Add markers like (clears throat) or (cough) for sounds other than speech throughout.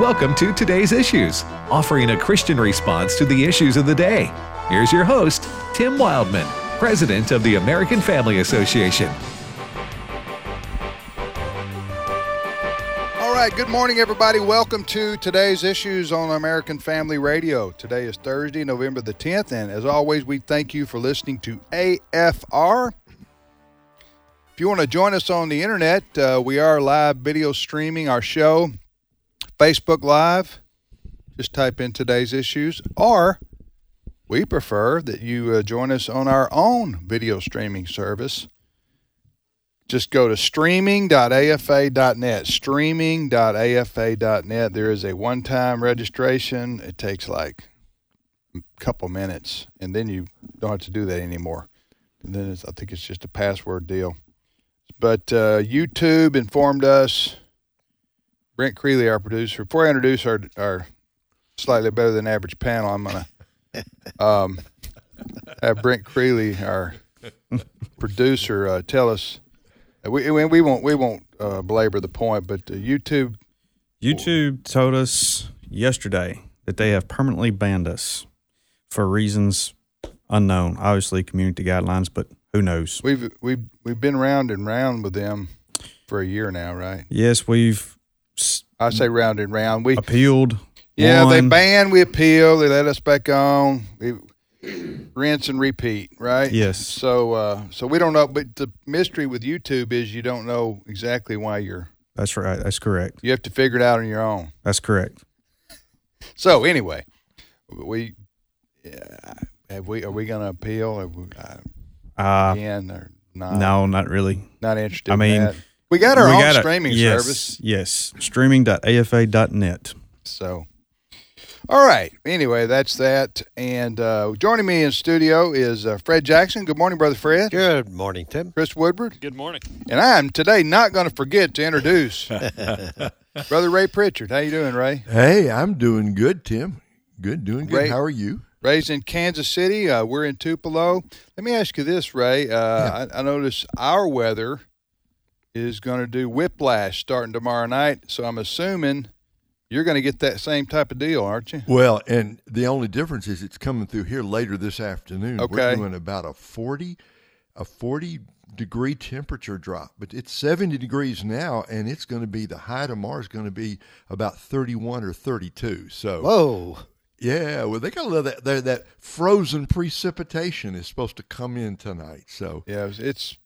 Welcome to Today's Issues, offering a Christian response to the issues of the day. Here's your host, Tim Wildmon, President of the American Family Association. All right, good morning, everybody. Welcome to today's issues on American Family Radio. Today is Thursday, November the 10th, and as always, we thank you for listening to AFR. If you want to join us on the internet, uh, we are live video streaming our show, Facebook Live. Just type in today's issues, or we prefer that you uh, join us on our own video streaming service. Just go to streaming.afa.net streaming.afa.net there is a one-time registration. It takes like a couple minutes and then you don't have to do that anymore. And then i think it's just a password deal. But uh, youtube informed us brent creeley our producer before i introduce our, our slightly better than average panel i'm going to um, have brent creeley our producer uh, tell us we we, we won't we won't uh, belabor the point, but uh, YouTube YouTube told us yesterday that they have permanently banned us for reasons unknown. Obviously, community guidelines, but who knows? we've we've we've been round and round with them for a year now, right? Yes, we've I say round and round. We appealed. yeah, they banned. we appeal, they let us back on. We (clears throat) rinse and repeat, right? Yes. So uh, so we don't know, but the mystery with YouTube is you don't know exactly why you're. That's right. That's correct. You have to figure it out on your own. That's correct. So anyway, we yeah, have we are we going to appeal uh, Uh, again or not? no, not really. not interested. I in mean, that. We got our We own got a- streaming yes, service. Yes, streaming.afa.net. So, all right. Anyway, that's that. And uh, joining me in studio is uh, Fred Jackson. Good morning, brother Fred. Good morning, Tim. Chris Woodward. Good morning. And I'm today not going to forget to introduce (laughs) brother Ray Pritchard. How you doing, Ray? Hey, I'm doing good, Tim. Good, doing good. Ray- How are you? Raised in Kansas City. Uh, we're in Tupelo. Let me ask you this, Ray. Uh, I, I notice our weather is going to do whiplash starting tomorrow night. So I'm assuming you're going to get that same type of deal, aren't you? Well, and the only difference is it's coming through here later this afternoon. Okay. We're doing about a 40 a 40 degree temperature drop, but it's 70 degrees now and it's going to be the high tomorrow is going to be about 31 or 32. So Whoa. yeah, well they got a little that that, that frozen precipitation is supposed to come in tonight. So Yeah, it's- it's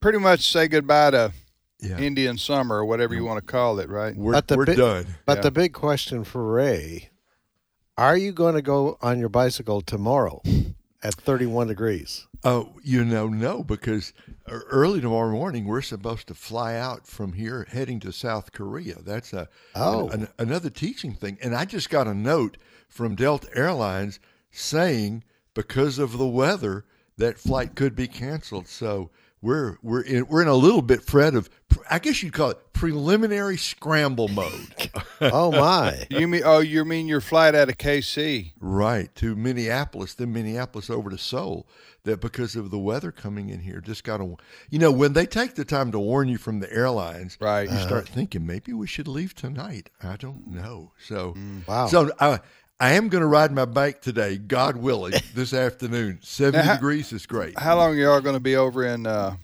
pretty much say goodbye to yeah. Indian summer or whatever you want to call it, right? we're But the we're bit- done. But Yeah. the big question for Ray are you going to go on your bicycle tomorrow at 31 degrees? Oh, you know, no, because early tomorrow morning we're supposed to fly out from here heading to South Korea. That's a Oh. an- another teaching thing. And I just got a note from Delta Airlines saying because of the weather that flight could be canceled. So we're we're in we're in a little bit fret of I guess you'd call it preliminary scramble mode. (laughs) Oh, my. You mean oh you mean your flight out of KC? Right to Minneapolis, then Minneapolis over to Seoul. That because of the weather coming in here, just got to, you know, when they take the time to warn you from the airlines, Right. You start uh-huh. thinking maybe we should leave tonight. I don't know. So, mm. Wow. so I, I am going to ride my bike today, God willing, (laughs) this afternoon. Seventy how- degrees is great. How long are y'all going to be over in uh,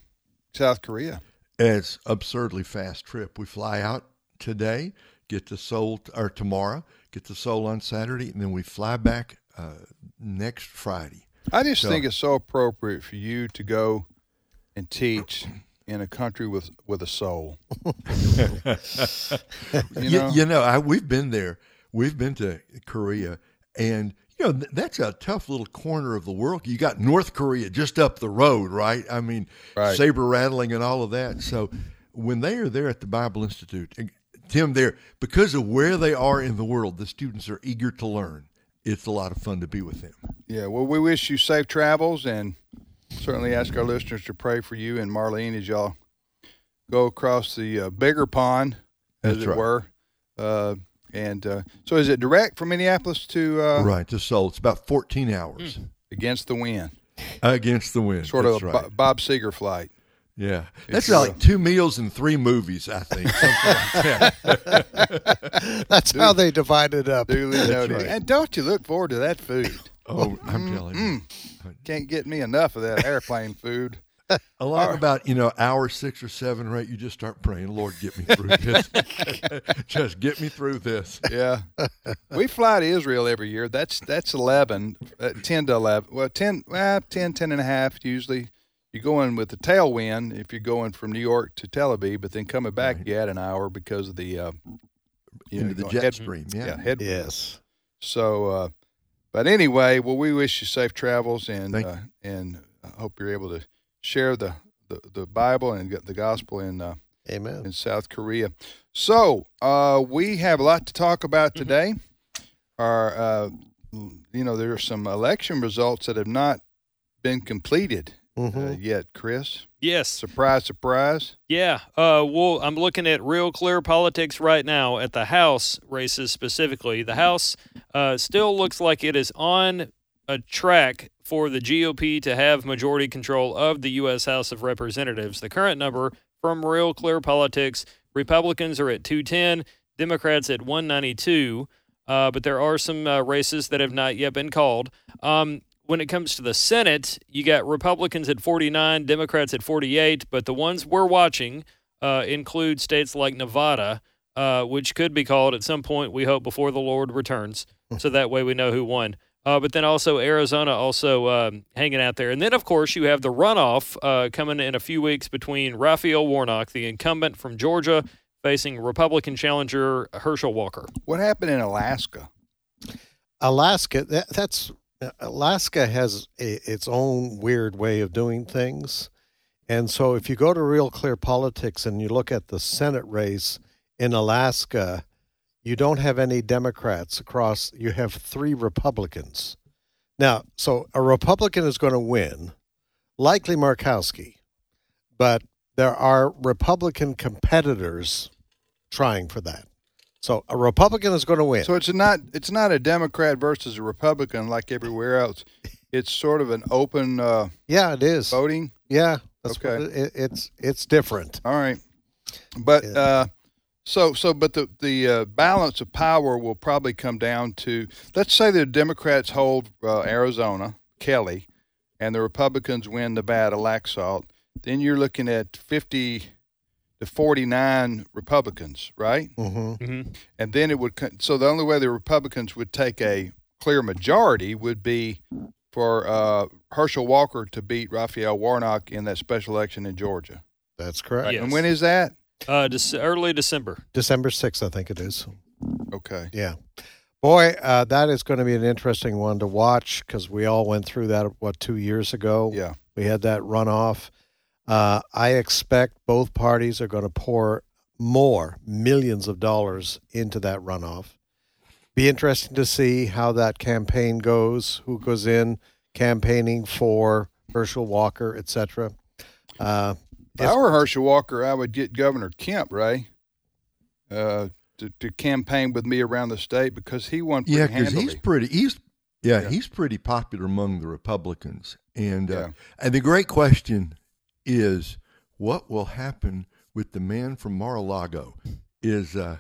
South Korea? It's absurdly fast trip. We fly out today, get to Seoul t- or tomorrow, get to Seoul on Saturday, and then we fly back uh, next Friday. I just So- think it's so appropriate for you to go and teach in a country with with a soul. (laughs) (laughs) you You, know, you know, I, we've been there. We've been to Korea, and you know that's a tough little corner of the world. You got North Korea just up the road, right? I mean, Right. saber rattling and all of that. So when they are there at the Bible Institute, and Tim, there because of where they are in the world, the students are eager to learn. It's a lot of fun to be with them. yeah. Well, we wish you safe travels, and certainly ask our listeners to pray for you and Marlene as y'all go across the uh, bigger pond, as That's it right. were. Uh, and uh, so, is it direct from Minneapolis to uh, right to Seoul, it's about 14 hours against the wind? against the wind. Sort That's of a right. Bo- Bob Seger flight. Yeah, that's you like two meals and three movies. I think. (laughs) Like that. (laughs) That's how they divide it up. Duly noted. And don't you look forward to that food? Oh, I'm telling you. Can't get me enough of that airplane food. A lot about you know hour six or seven or eight. You just start praying, Lord, get me through this. (laughs) just get me through this. Yeah, we fly to Israel every year. That's that's eleven, uh, ten to eleven. Well, 10, well, 10, 10 and a half usually. You're going with the tailwind if you're going from New York to Tel Aviv, but then coming back, you add an hour because of the uh, you Into the going jet head- stream, yeah. yeah, head. Yes. So, uh, but anyway, well, we wish you safe travels, and uh, and I hope you're able to share the the, the Bible and get the gospel in uh, Amen. in South Korea. So uh, we have a lot to talk about today. Our, uh, you know, there are some election results that have not been completed uh, yet. Chris, Yes. surprise, surprise. Yeah. Uh, well, I'm looking at real clear politics right now at the House races specifically. The House uh, still looks like it is on a track for the GOP to have majority control of the U.S. House of Representatives. The current number from Real Clear Politics Republicans are at 210, Democrats at 192. Uh, but there are some uh, races that have not yet been called. Um, when it comes to the Senate, you got Republicans at 49, Democrats at 48, but the ones we're watching uh, include states like Nevada, uh, which could be called at some point, we hope, before the Lord returns. so that way we know who won. Uh, but then also Arizona also um, hanging out there. And then, of course, you have the runoff uh, coming in a few weeks between Raphael Warnock, the incumbent from Georgia, facing Republican challenger Herschel Walker. What happened in Alaska? Alaska, that, that's Alaska has a, its own weird way of doing things. And so if you go to Real Clear Politics and you look at the Senate race in Alaska, you don't have any Democrats across, you have three Republicans. Now, so a Republican is going to win, likely Murkowski, but there are Republican competitors trying for that. So a Republican is going to win. So it's not it's not a Democrat versus a Republican like everywhere else. It's sort of an open uh, yeah, it is. voting. Yeah, that's Okay. what it, it's it's different. All right, but Yeah. uh, so so but the the uh, balance of power will probably come down to let's say the Democrats hold uh, Arizona, Kelly, and the Republicans win the Nevada, Laxalt. Then you're looking at fifty to forty nine Republicans, right? hmm Mm-hmm. And then it would co- so the only way the Republicans would take a clear majority would be for uh, Herschel Walker to beat Raphael Warnock in that special election in Georgia. That's correct. Yes. And when is that? Uh, Dec- early December. December sixth, I think it is. Okay. Yeah, boy, uh, that is going to be an interesting one to watch because we all went through that what two years ago. Yeah. we had that runoff. Uh, I expect both parties are going to pour more millions of dollars into that runoff. Be interesting to see how that campaign goes. Who goes in campaigning for Herschel Walker, etc. Uh, If I were Herschel Walker, I would get Governor Kemp, Ray, uh, to, to campaign with me around the state because he won pretty Yeah, because he's pretty. He's yeah, Yeah. he's pretty popular among the Republicans. And uh, Yeah. and the great question is, what will happen with the man from Mar-a-Lago? Is uh,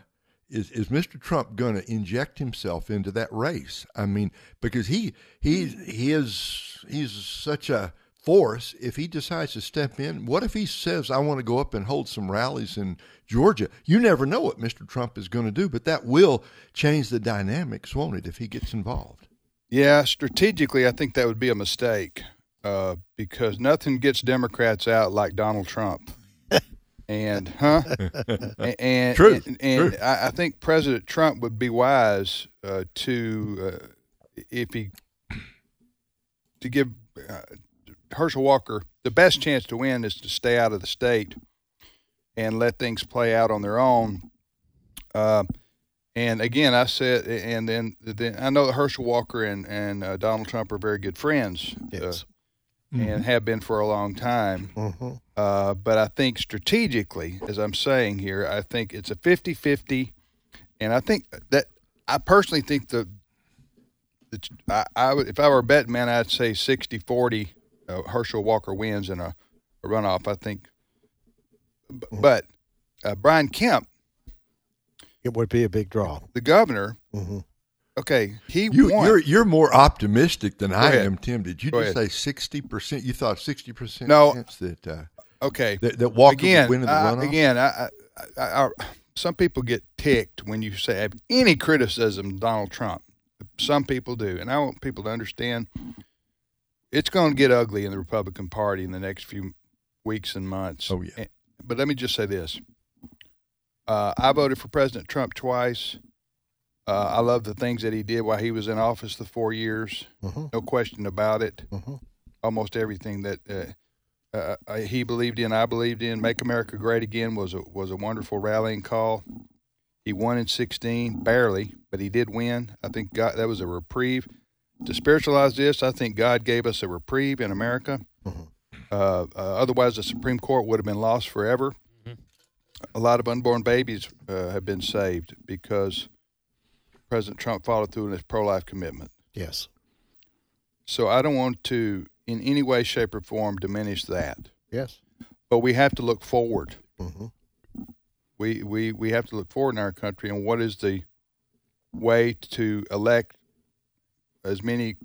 is is Mr. Trump going to inject himself into that race? I mean, because he he he is he's such a force. If he decides to step in, what if he says, "I want to go up and hold some rallies in Georgia"? You never know what Mr. Trump is going to do, but that will change the dynamics, won't it? If he gets involved. Yeah, strategically, I think that would be a mistake uh, because nothing gets Democrats out like Donald Trump. (laughs) and huh? and and, True, and, and true. I, I think President Trump would be wise uh, to uh, if he to give uh, Herschel Walker the best chance to win is to stay out of the state and let things play out on their own. Uh, and again, I said, and then, then I know that Herschel Walker and and uh, Donald Trump are very good friends, yes. uh, and have been for a long time. hmm Uh, but I think strategically, as I'm saying here, I think it's a 50-50, and I think that I personally think the, the I, I would if I were a betting man, I'd say 60-40. Uh, Herschel Walker wins in a, a runoff. I think b- but uh, Brian Kemp, It would be a big draw. the governor, hmm okay, he You, won. you're you're more optimistic than I ahead. am, Tim. Did you Go just ahead. say sixty percent? You thought sixty percent No. chance that uh, okay, that, that Walker again, would win in the I- runoff? again, I, I, I, I, some people get ticked when you say have any criticism of Donald Trump. Some people do, and I want people to understand it's going to get ugly in the Republican Party in the next few weeks and months. Oh, yeah. And- But let me just say this: uh, I voted for President Trump twice. Uh, I love the things that he did while he was in office the four years. hmm No question about it hmm almost everything that uh, uh, uh, he believed in, I believed in. Make America Great Again was a was a wonderful rallying call. He won in 16, barely, but he did win. I think God, that was a reprieve. To spiritualize this, I think God gave us a reprieve in America. Mhm. Uh, uh, otherwise, the Supreme Court would have been lost forever. A lot of unborn babies uh, have been saved because President Trump followed through on his pro-life commitment. Yes. So I don't want to, in any way, shape, or form, diminish that. Yes. But we have to look forward. hmm We we we have to look forward in our country, and what is the way to elect as many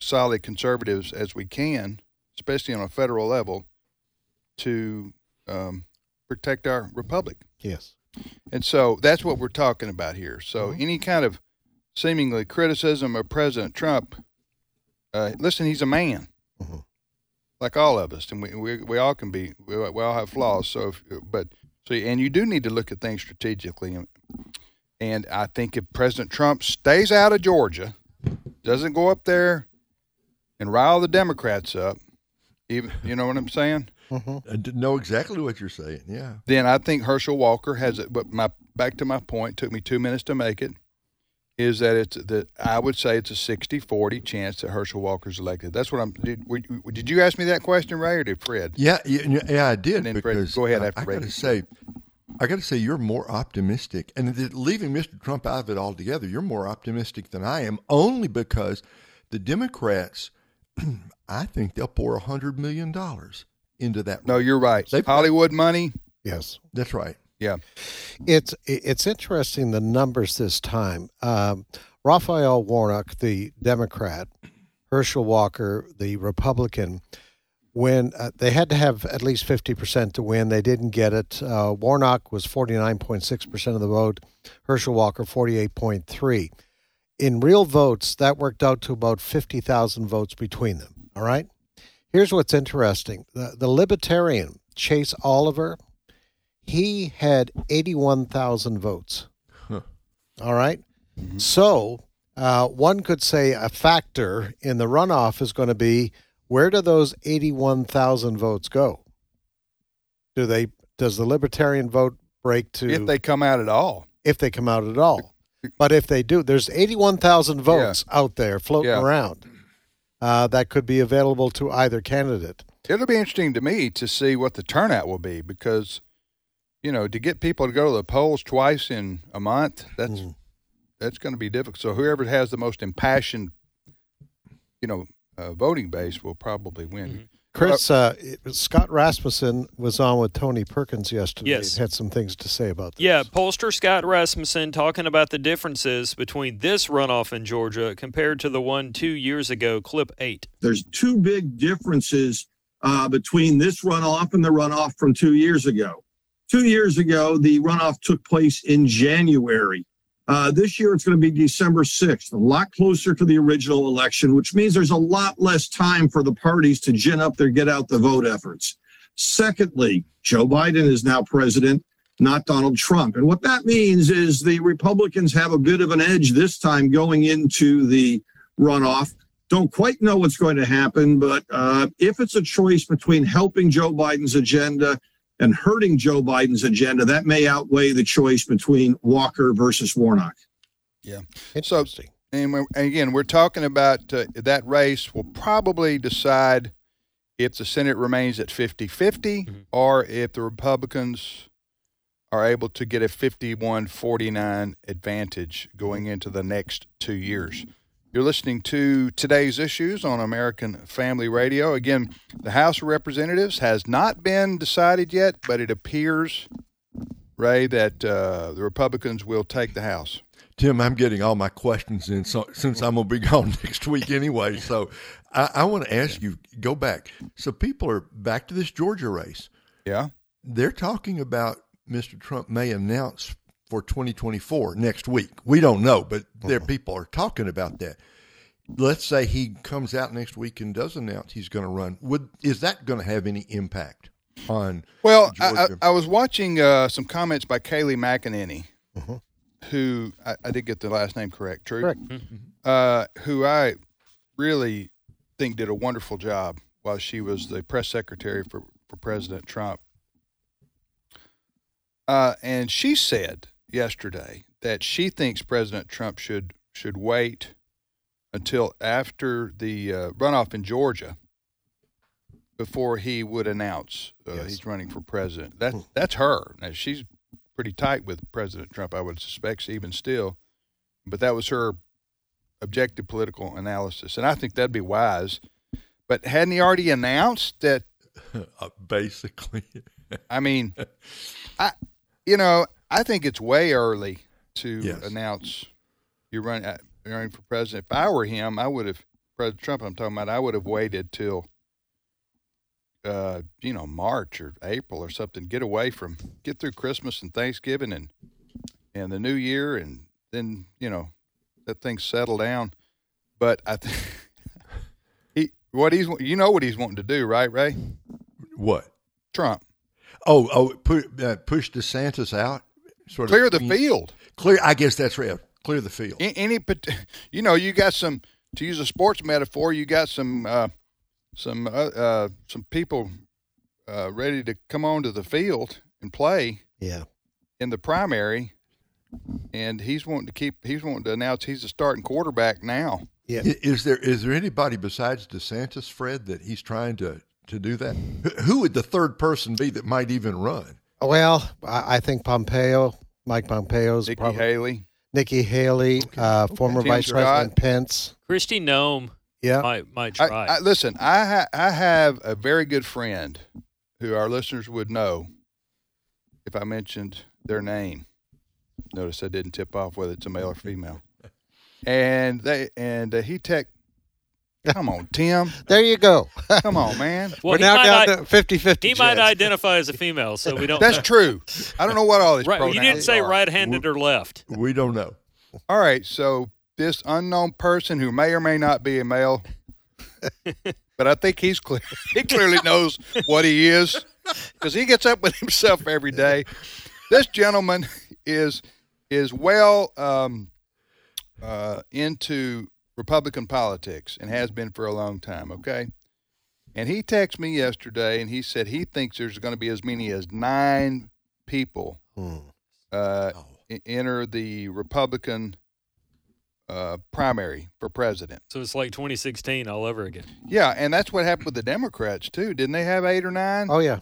solid conservatives as we can, especially on a federal level, to um, protect our republic. Yes. And so that's what we're talking about here. So any kind of seemingly criticism of President Trump, uh, listen, he's a man, Mhm. like all of us, and we we, we all can be. We, we all have flaws. So, if, but so and you do need to look at things strategically. And, and I think if President Trump stays out of Georgia, doesn't go up there and rile the Democrats up, even you know what I'm saying (laughs) hmm I know exactly what you're saying. Yeah. then I think Herschel Walker has it. But my back to my point, took me two minutes to make it. Is that it's that I would say it's a 60-40 chance that Herschel Walker's elected. That's what I'm. Did, were, you- did you ask me that question, Ray, or did Fred? Yeah, yeah, yeah, I did And then Fred, go ahead uh, after I got Ray. to say, I got to say, you're more optimistic, and that leaving Mr. Trump out of it altogether, you're more optimistic than I am, only because the Democrats, (clears throat) I think they'll pour a hundred million dollars into that. No, you're right. They- Hollywood money. Yes. that's right. Yeah, It's it's interesting the numbers this time. Um, Raphael Warnock, the Democrat, Herschel Walker, the Republican, when uh, they had to have at least fifty percent to win, they didn't get it. Uh, Warnock was forty nine point six percent of the vote. Herschel Walker forty eight point three. In real votes, that worked out to about fifty thousand votes between them. All right. Here's what's interesting: the, the Libertarian Chase Oliver he had 81,000 votes. Huh. All right? So uh, one could say a factor in the runoff is going to be where do those 81,000 votes go? Do they does the libertarian vote break to if they come out at all. if they come out at all? But if they do, there's 81,000 votes out there floating Yeah. around uh, that could be available to either candidate. It'll be interesting to me to see what the turnout will be because, you know, to get people to go to the polls twice in a month, that's Mm. that's going to be difficult. So whoever has the most impassioned, you know, uh, voting base will probably win. Chris, uh, Scott Rasmussen was on with Tony Perkins yesterday. Yes. Had some things to say about this. Yeah, pollster Scott Rasmussen talking about the differences between this runoff in Georgia compared to the one two years ago, clip eight. there's two big differences uh, between this runoff and the runoff from two years ago. Two years ago, the runoff took place in January. Uh, this year, it's going to be December 6th, a lot closer to the original election, which means there's a lot less time for the parties to gin up their get out the vote efforts. Secondly, Joe Biden is now president, not Donald Trump. And what that means is the Republicans have a bit of an edge this time going into the runoff don't quite know what's going to happen, but uh, if it's a choice between helping Joe Biden's agenda and hurting Joe Biden's agenda, that may outweigh the choice between Walker versus Warnock. Interesting. And, we're, and again, we're talking about uh, that race will probably decide if the Senate remains at 50 50 Mhm. or if the Republicans are able to get a 51 49 advantage going into the next two years. You're listening to today's issues on American Family Radio. Again, the House of Representatives has not been decided yet, but it appears, Ray, that uh, the Republicans will take the House. Tim, I'm getting all my questions in so, since I'm going to be gone (laughs) next week anyway. So I, I want to ask you go back. So people are back to this Georgia race. Yeah. They're talking about Mr. Trump may announce for 2024 next week. We don't know, but there people are talking about that. Let's say he comes out next week and does announce he's going to run. Would is that going to have any impact on? Well, I, I, I was watching uh, some comments by Kayleigh McEnany, who I, I did get the last name correct, true? Correct. Uh, who I really think did a wonderful job while she was the press secretary for, for President Trump. Uh, and she said yesterday that she thinks President Trump should should wait until after the uh, runoff in Georgia before he would announce uh, Yes. he's running for president. That that's her. Now she's pretty tight with President Trump, I would suspect, even still. But that was her objective political analysis, and I think that'd be wise. But hadn't he already announced that? (laughs) Uh, basically, I mean, (laughs) I, you know, I think it's way early to Yes. announce you're running, uh, you're running for president. If I were him, I would have President Trump. I'm talking about. I would have waited till, uh, you know, March or April or something. Get away from, get through Christmas and Thanksgiving and and the New Year, and then you know, let things settle down. But I think (laughs) he, what he's, you know, what he's wanting to do, right, Ray? what? Trump Oh, oh, pu- uh, push DeSantis out. Sort clear of the field. Clear. I guess that's right. Clear the field. A- any pat- (laughs) you know you got some to use a sports metaphor you got some uh, some uh, uh, some people uh, ready to come onto the field and play Yeah. in the primary and he's wanting to keep he's wanting to announce he's the starting quarterback now Yeah. Is there is there anybody besides DeSantis, Fred, that he's trying to to do that? Who- Who would the third person be that might even run? Well, I, I think Pompeo, Mike Pompeo's Nikki probably Haley Nikki Haley, uh, former Tim Vice Scott. President Pence. Kristi Noem Yeah. might might I, try. I, listen I ha- I have a very good friend who our listeners would know if I mentioned their name notice I didn't tip off whether it's a male or female (laughs) and they and uh, he tech come on Tim There you go. come on man well, We're now down i- to 50 50. he might identify as a female, so we don't. That's true. I don't know what all these right. You didn't say are. right-handed or left. We don't know. All right, so this unknown person who may or may not be a male, (laughs) but I think he's clear. He clearly knows what he is because he gets up with himself every day. This gentleman is is well um, uh, into Republican politics and has been for a long time. Okay, and he texted me yesterday and he said he thinks there's going to be as many as nine people Hmm. uh, e- enter the Republican uh, primary for president. So it's like 2016 all over again. Yeah, and that's what happened with the Democrats too. Didn't they have eight or nine? Oh, yeah.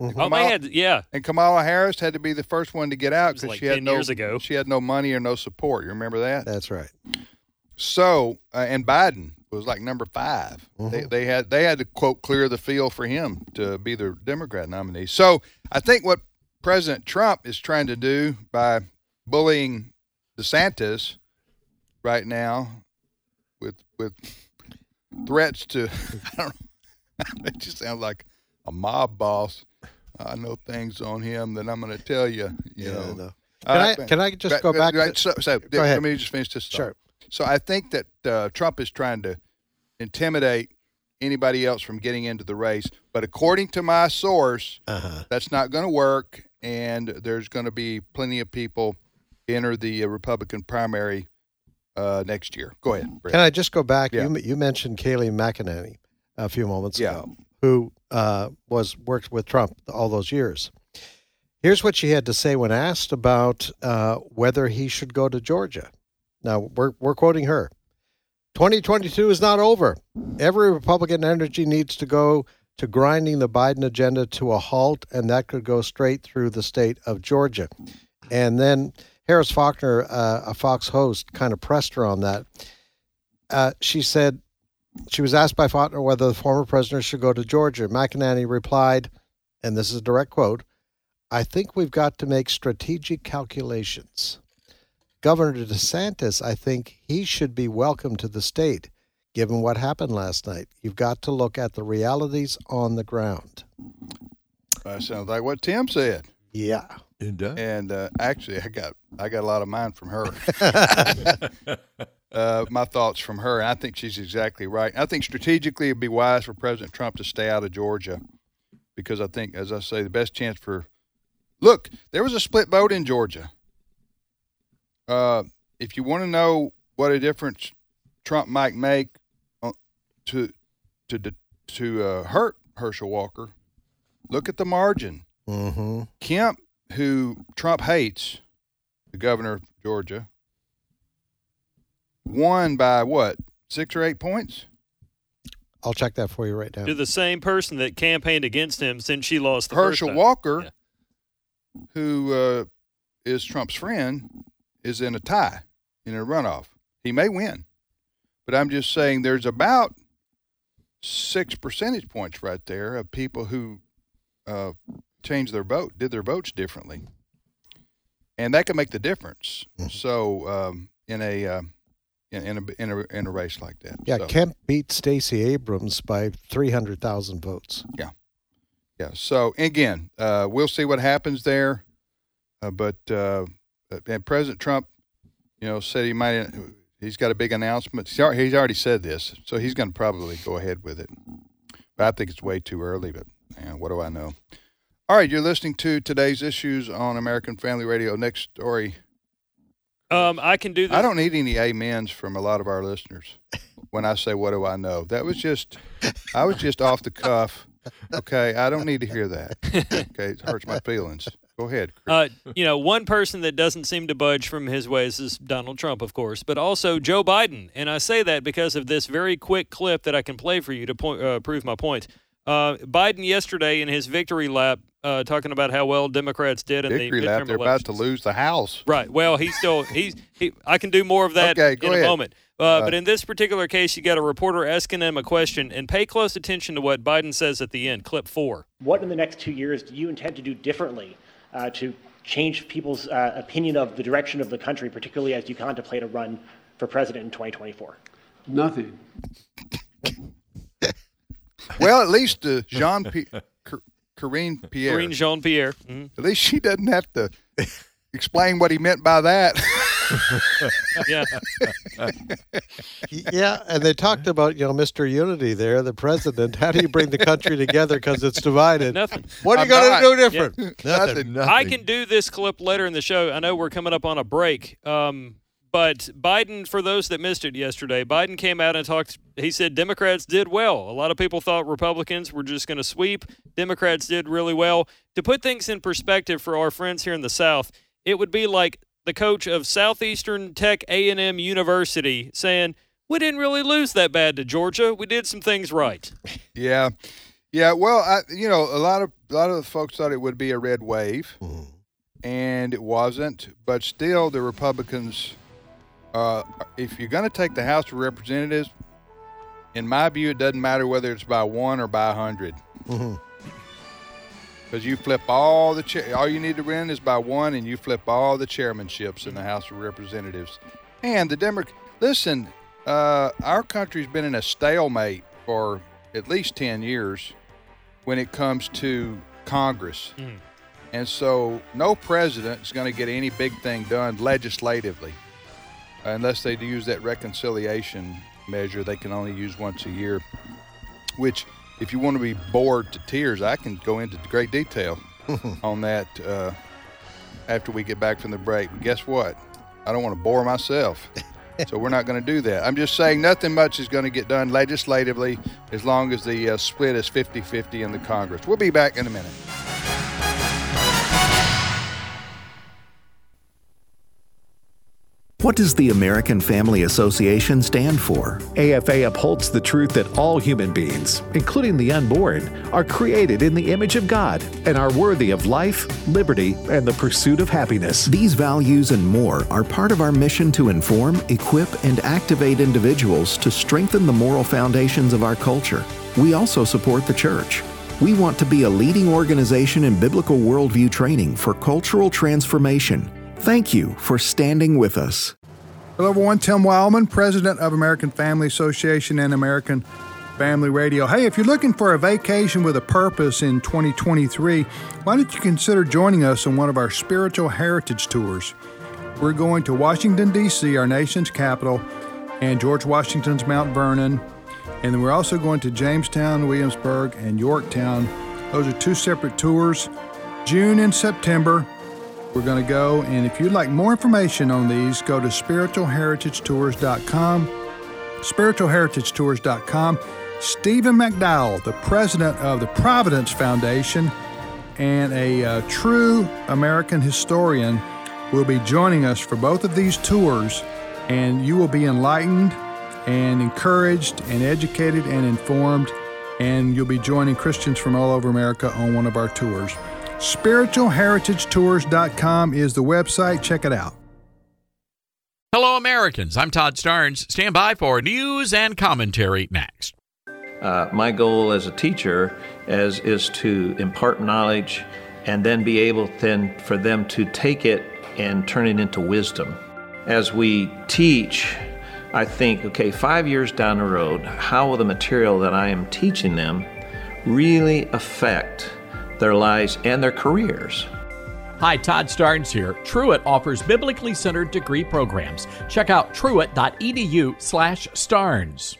Oh, Kamala- they had yeah. And Kamala Harris had to be the first one to get out because like she had no she had no money or no support. You remember that? That's right. So, uh, and Biden was like number 5 They, they had they had to quote clear the field for him to be the Democrat nominee. So, I think what President Trump is trying to do by bullying DeSantis right now with with threats to (laughs) I don't know, (laughs) it just sounds like a mob boss. I know things on him that I'm going to tell you. You Yeah, know, no. Uh, Can I- can I just right, go back right, to- so, so Go ahead. let me just finish this. thought. So I think that uh, Trump is trying to intimidate anybody else from getting into the race, but according to my source, Uh-huh. that's not going to work, and there's going to be plenty of people enter the uh, Republican primary uh, next year. Go ahead. Brett. Can I just go back? Yeah. You, you mentioned Kayleigh McEnany a few moments Yeah. ago, who uh, was worked with Trump all those years. Here's what she had to say when asked about uh, whether he should go to Georgia. Now we're we're quoting her. 2022 is not over. Every Republican energy needs to go to grinding the Biden agenda to a halt, and that could go straight through the state of Georgia. And then Harris Faulkner, uh, a Fox host, kind of pressed her on that. uh, she said she was asked by Faulkner whether the former president should go to Georgia. McEnany replied, and this is a direct quote I think we've got to make strategic calculations. Governor DeSantis, I think he should be welcome to the state, given what happened last night. You've got to look at the realities on the ground. That sounds like what Tim said. Yeah. It does. And uh, actually, I got I got a lot of mine from her. (laughs) uh, my thoughts from her. And I think she's exactly right. I think strategically it'd be wise for President Trump to stay out of Georgia because I think, as I say, the best chance for look, there was a split vote in Georgia. Uh, if you want to know what a difference Trump might make uh, to to to uh, hurt Herschel Walker, look at the margin. Mm-hmm. Kemp, who Trump hates, the governor of Georgia, won by what six or eight points. I'll check that for you right now. To the same person that campaigned against him since she lost the Herschel first time. Walker, Yeah. who uh, is Trump's friend, is in a tie in a runoff. He may win, but I'm just saying there's about six percentage points right there of people who uh, changed their vote, did their votes differently, and that can make the difference. Mhm. So um, in a uh, in, in a in a in a race like that, Yeah, So- Kemp beat Stacey Abrams by 300,000 votes. Yeah. Yeah. So again, uh, we'll see what happens there. Uh, but uh, and President Trump, you know, said he might. He's got a big announcement. He's already, said this, so he's going to probably go ahead with it. But I think it's way too early. But man, what do I know? All right, you're listening to today's issues on American Family Radio. Next story. Um, I can do this. I don't need any amens from a lot of our listeners when I say, "What do I know?" That was just, I was just off the cuff. Okay, I don't need to hear that. Okay, it hurts my feelings. Go ahead. Uh, you know, one person that doesn't seem to budge from his ways is Donald Trump, of course, but also Joe Biden. And I say that because of this very quick clip that I can play for you to point, uh, prove my point. Uh, Biden yesterday in his victory lap, uh, talking about how well Democrats did in Victory the lap. midterm They're about to lose the House. Right. Well, he's still he's he. I can do more of that Okay, go in ahead. a moment. Uh, but in this particular case, you got a reporter asking him a question, and pay close attention to what Biden says at the end. Clip four. What in the next two years do you intend to do differently uh, to change people's uh, opinion of the direction of the country, particularly as you contemplate a run for president in 2024? Nothing. Well, at least uh, Jean P- Cor- Karine Pierre. Green Jean Pierre. Mhm. At least she doesn't have to explain what he meant by that. (laughs) Yeah. yeah, and they talked about, you know, Mr. Unity there, the president. How do you bring the country together because it's divided? Nothing. What are you I'm going to do different? Nothing. Nothing. I can do this clip later in the show. I know we're coming up on a break. Um, but Biden, for those that missed it yesterday, Biden came out and talked. He said Democrats did well. A lot of people thought Republicans were just going to sweep. Democrats did really well. To put things in perspective for our friends here in the South, it would be like the coach of Southeastern Tech A&M University saying, "We didn't really lose that bad to Georgia. We did some things right." (laughs) Yeah, yeah. Well, I, you know, a lot of a lot of the folks thought it would be a red wave, and it wasn't. But still, the Republicans, uh, if you're going to take the House of Representatives, in my view, it doesn't matter whether it's by one or by a 100 Because you flip all the chair, all you need to win is by one, and you flip all the chairmanships in the House of Representatives. And the Democrat, listen, uh, our country's been in a stalemate for at least 10 years when it comes to Congress. And so no president is going to get any big thing done legislatively unless they use that reconciliation measure they can only use once a year, which, if you want to be bored to tears, I can go into great detail (laughs) on that uh, after we get back from the break. But guess what? I don't want to bore myself. (laughs) so we're not going to do that. I'm just saying nothing much is going to get done legislatively as long as the uh, split is 50 50 in the Congress. We'll be back in a minute. What does the American Family Association stand for? AFA upholds the truth that all human beings, including the unborn, are created in the image of God and are worthy of life, liberty, and the pursuit of happiness. These values and more are part of our mission to inform, equip, and activate individuals to strengthen the moral foundations of our culture. We also support the church. We want to be a leading organization in biblical worldview training for cultural transformation Thank you for standing with us. Hello, everyone. Tim Wildmon, President of American Family Association and American Family Radio. Hey, if you're looking for a vacation with a purpose in 2023, why don't you consider joining us on one of our spiritual heritage tours? We're going to Washington, D.C., our nation's capital, and George Washington's Mount Vernon. And then we're also going to Jamestown, Williamsburg, and Yorktown. Those are two separate tours. June and September. We're going to go, and if you'd like more information on these, go to spiritualheritagetours.com. Spiritualheritagetours.com. Stephen McDowell, the president of the Providence Foundation and a uh, true American historian, will be joining us for both of these tours, and you will be enlightened and encouraged and educated and informed, and you'll be joining Christians from all over America on one of our tours. SpiritualHeritageTours.com is the website. Check it out. Hello, Americans. I'm Todd Starnes. Stand by for news and commentary next. Uh, my goal as a teacher is, is to impart knowledge and then be able then for them to take it and turn it into wisdom. As we teach, I think, okay, five years down the road, how will the material that I am teaching them really affect their lives and their careers. Hi, Todd Starnes here. Truett offers biblically centered degree programs. Check out truett.edu/starnes.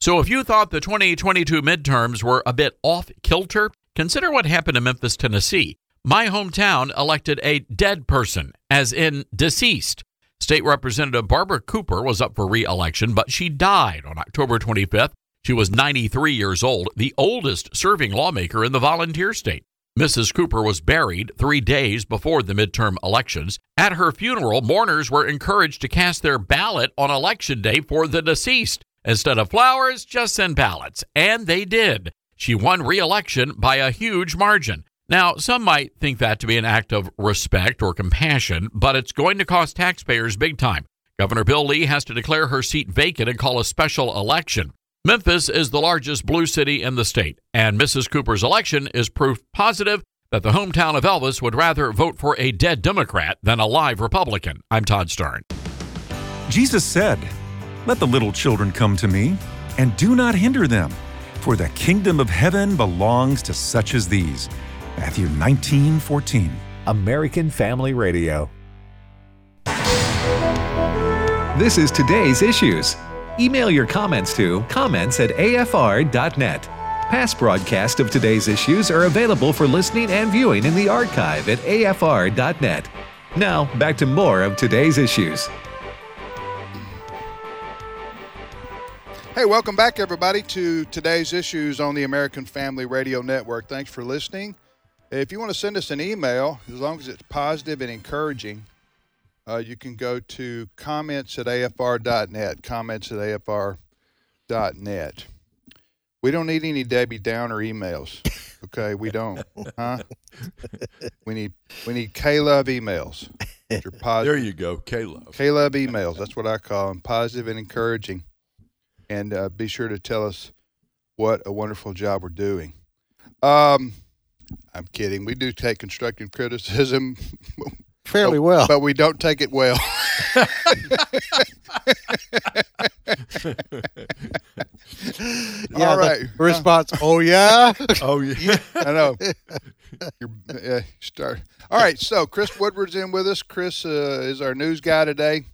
So if you thought the 2022 midterms were a bit off kilter, consider what happened in Memphis, Tennessee. My hometown elected a dead person, as in deceased. State Representative Barbara Cooper was up for re election, but she died on October 25th she was 93 years old, the oldest serving lawmaker in the volunteer state. Mrs. Cooper was buried three days before the midterm elections. At her funeral, mourners were encouraged to cast their ballot on election day for the deceased. Instead of flowers, just send ballots. And they did. She won re election by a huge margin. Now, some might think that to be an act of respect or compassion, but it's going to cost taxpayers big time. Governor Bill Lee has to declare her seat vacant and call a special election. Memphis is the largest blue city in the state, and Mrs. Cooper's election is proof positive that the hometown of Elvis would rather vote for a dead Democrat than a live Republican. I'm Todd Starnes. Jesus said, Let the little children come to me, and do not hinder them, for the kingdom of heaven belongs to such as these. Matthew 19 14. American Family Radio. This is today's issues. Email your comments to comments at afr.net. Past broadcasts of today's issues are available for listening and viewing in the archive at afr.net. Now, back to more of today's issues. Hey, welcome back, everybody, to today's issues on the American Family Radio Network. Thanks for listening. If you want to send us an email, as long as it's positive and encouraging, uh, you can go to comments at afr.net. Comments at afr.net. We don't need any Debbie Downer emails. Okay, we don't. Huh? (laughs) We need we need K love emails. There you go, K love. K love emails. That's what I call them. Positive and encouraging. And uh, be sure to tell us what a wonderful job we're doing. Um, I'm kidding. We do take constructive criticism (laughs) fairly but, well, but we don't take it well. (laughs) yeah, All right. Response. (laughs) oh yeah. oh yeah. I know. You're, uh, start. All right. So Chris Woodward's in with us. Chris uh, is our news guy today.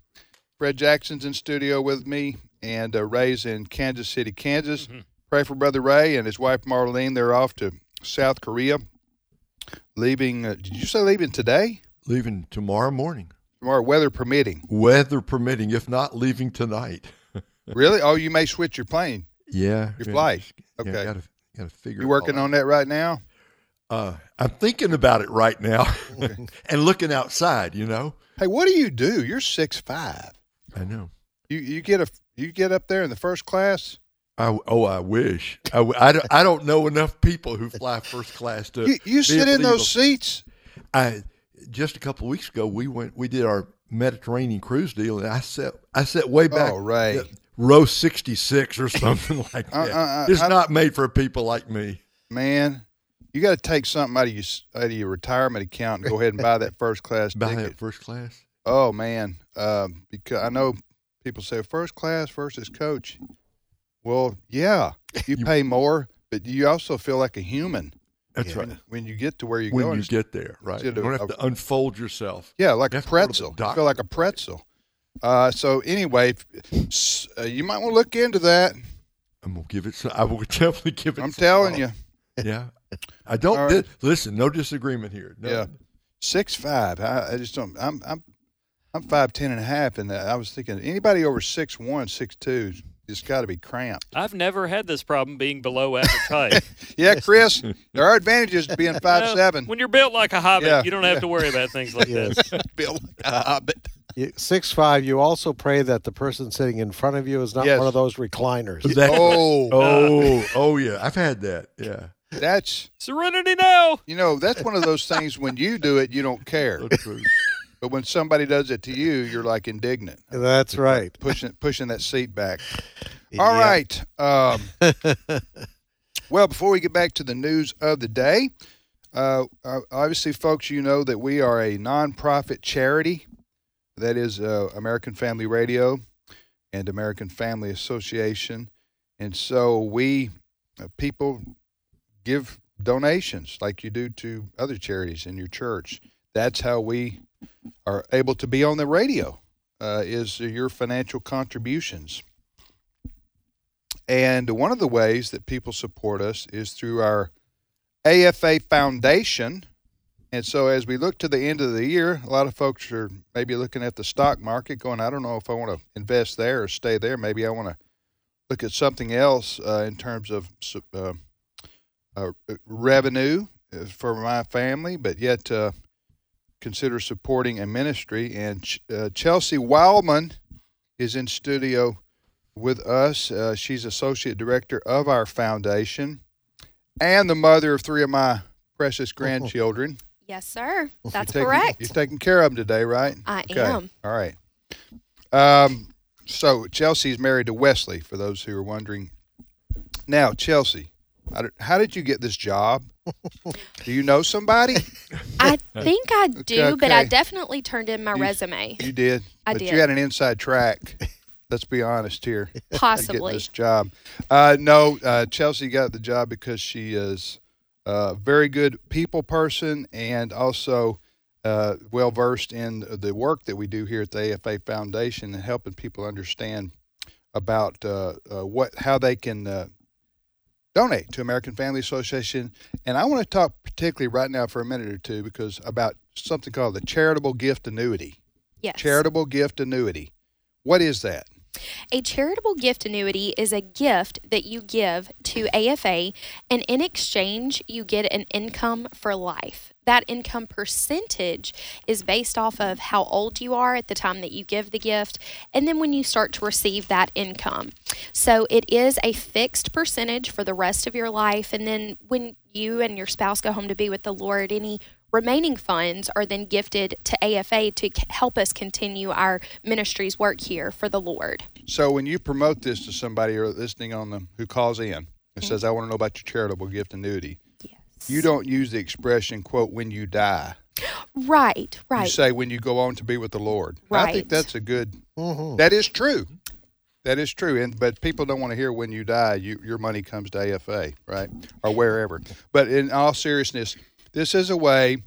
Fred Jackson's in studio with me, and uh, Ray's in Kansas City, Kansas. Mm-hmm. Pray for Brother Ray and his wife Marlene. They're off to South Korea. Leaving. Uh, did you say leaving today? Leaving tomorrow morning. Tomorrow, weather permitting. Weather permitting, if not leaving tonight. (laughs) really? Oh, you may switch your plane. Yeah. Your flight. Okay. Yeah, gotta, gotta figure. You working on that right now? Uh, I'm thinking about it right now (laughs) and looking outside. You know, Hey, what do you do? You're six five. I know. You you get a you get up there in the first class. I, oh, I wish. I, I, don't, I don't know enough people who fly first class to. You, you sit in those seats. I just a couple of weeks ago we went we did our Mediterranean cruise deal and I sat I sat way back Oh, Ray. uh, row sixty six or (laughs) something like Uh, that. uh, uh, it's I- not made for people like me. Man, you got to take something out of your out of your retirement account and go ahead and buy that first class (laughs) Buy ticket. that first class. Oh man, um, because I know people say first class versus coach. Well, yeah, you pay more, but you also feel like a human. That's when, right. When you get to where you're When going, you get there, right? You instead of don't have a- to unfold yourself. yeah, like You a have to go to the pretzel. You feel like a pretzel. Uh, so anyway, if- uh, you might want to look into that. I'm gonna give it. Some, I will (laughs) definitely give it. I'm some telling thought. you, Yeah. I don't All right. di- listen. No disagreement here. No. yeah, six five. I, I just don't. I'm I'm I'm five ten and a half, and I was thinking anybody over six one, six two, it's got to be cramped. I've never had this problem being below average height. (laughs) Yeah, Chris, there are advantages to being five (laughs) You know, seven. When you're built like a hobbit, Yeah, you don't have to worry about things like Yes. this. (laughs) Bill like a hobbit. Six five. You also pray that the person sitting in front of you is not Yes. one of those recliners. That- oh. oh, oh, oh yeah. I've had that. Yeah. that's Serenity now. you know that's one of those things. When you do it, you don't care, So true. But when somebody does it to you, you're like indignant, That's right. pushing pushing that seat back. (laughs) All Yeah. right. Um, (laughs) well, before we get back to the news of the day, uh, obviously, folks, you know that we are a nonprofit charity. That is uh, American Family Radio and American Family Association, and so we uh, people give donations like you do to other charities in your church. That's how we are able to be on the radio. Uh, is your financial contributions. And one of the ways that people support us is through our AFA Foundation. And so as we look to the end of the year, a lot of folks are maybe looking at the stock market going, I don't know if I want to invest there or stay there. Maybe I want to look at something else uh, in terms of uh, uh, revenue uh, for my family, but yet uh, consider supporting a ministry. And Ch- uh, Chelsea Wildmon is in studio with us. Uh, she's associate director of our foundation and the mother of three of my precious grandchildren. Yes, sir. That's You're taking- correct. You're taking care of them today, right? I Okay. am. All right. Um, so Chelsea's married to Wesley, for those who are wondering. Now, Chelsea, how did you get this job? Do you know somebody? (laughs) I think I do, but I definitely turned in my You- resume. You did. I but did. you had an inside track. (laughs) Let's be honest here. (laughs) Possibly. this job. Uh, no, uh, Chelsea got the job because she is a very good people person and also uh, well versed in the work that we do here at the AFA Foundation and helping people understand about uh, uh, what how they can uh, donate to American Family Association. And I want to talk particularly right now for a minute or two because about something called the charitable gift annuity. Yes. Charitable gift annuity. What is that? A charitable gift annuity is a gift that you give to AFA, and in exchange, you get an income for life. That income percentage is based off of how old you are at the time that you give the gift, and then when you start to receive that income. So it is a fixed percentage for the rest of your life, and then when you and your spouse go home to be with the Lord, any remaining funds are then gifted to AFA to c- help us continue our ministry's work here for the Lord. So when you promote this to somebody or listening on them who calls in and Mm-hmm. says, "I want to know about your charitable gift annuity," you don't use the expression "quote when you die." Right, right. You say when you go on to be with the Lord. I think that's a good. that is true. That is true, and but people don't want to hear when you die. You, your money comes to AFA, right, or wherever. But in all seriousness, this is a way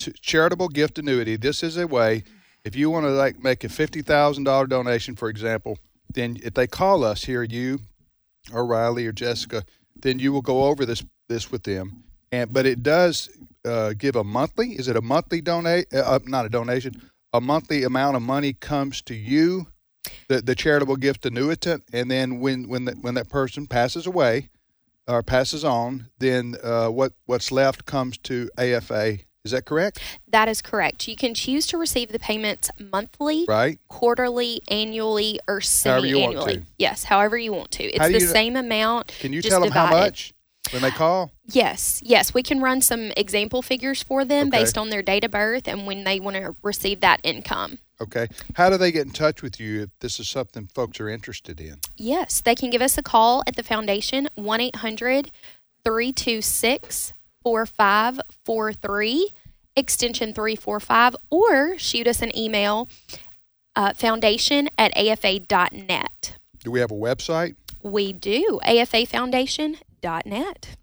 to charitable gift annuity. This is a way if you want to like make a fifty thousand dollar donation, for example, then if they call us here, you or Riley or Jessica, then you will go over this this with them. And but it does uh, give a monthly. Is it a monthly donate? Uh, not a donation. A monthly amount of money comes to you, the the charitable gift annuitant, and then when when that when that person passes away, or passes on, then uh, what what's left comes to AFA. Is that correct? That is correct. You can choose to receive the payments monthly, Right. quarterly, annually, or However semi-annually. to. Yes, however you want to. It's the same amount. Can you just tell them how much when they call? Yes, yes. We can run some example figures for them Okay. based on their date of birth and when they want to receive that income. Okay. How do they get in touch with you if this is something folks are interested in? Yes, they can give us a call at the foundation 1 800 326 4543, extension 345, or shoot us an email uh, foundation at afa.net. Do we have a website? We do, afafoundation.net.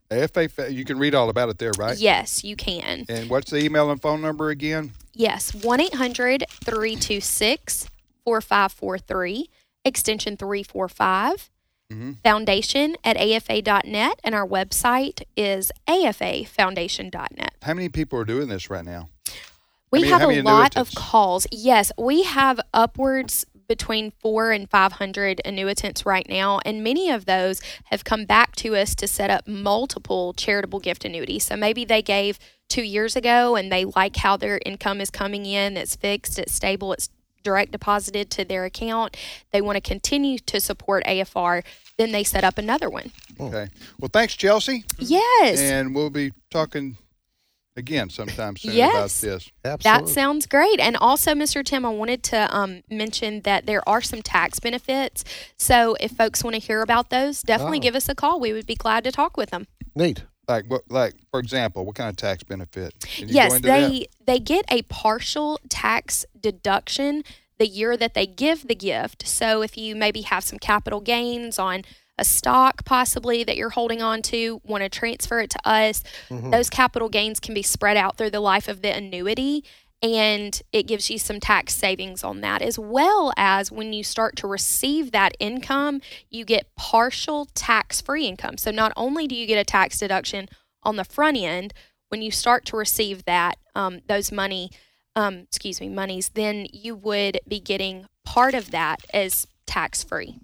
AFA, fa- you can read all about it there, right? Yes, you can. And what's the email and phone number again? Yes, 1 800 326 4543, extension 345. Mm-hmm. Foundation at afa.net, and our website is afafoundation.net. How many people are doing this right now? We How many- have a lot of calls. Yes, we have upwards between four and 500 annuitants right now, and many of those have come back to us to set up multiple charitable gift annuities. So maybe they gave two years ago and they like how their income is coming in, it's fixed, it's stable, it's direct deposited to their account. They want to continue to support AFR, then they set up another one. Okay. Well, thanks, Chelsea. Yes. And we'll be talking again sometime soon Yes. about this. That sounds great. And also, Mr. Tim, I wanted to um, mention that there are some tax benefits. So if folks want to hear about those, definitely Oh. give us a call. We would be glad to talk with them. Neat. Like what? Like for example, what kind of tax benefit? Can yes, into they that? they get a partial tax deduction the year that they give the gift. So if you maybe have some capital gains on a stock possibly that you're holding on to, want to transfer it to us, Mhm. those capital gains can be spread out through the life of the annuity and it gives you some tax savings on that as well as when you start to receive that income you get partial tax free income so not only do you get a tax deduction on the front end when you start to receive that um, those money um, excuse me monies then you would be getting part of that as tax free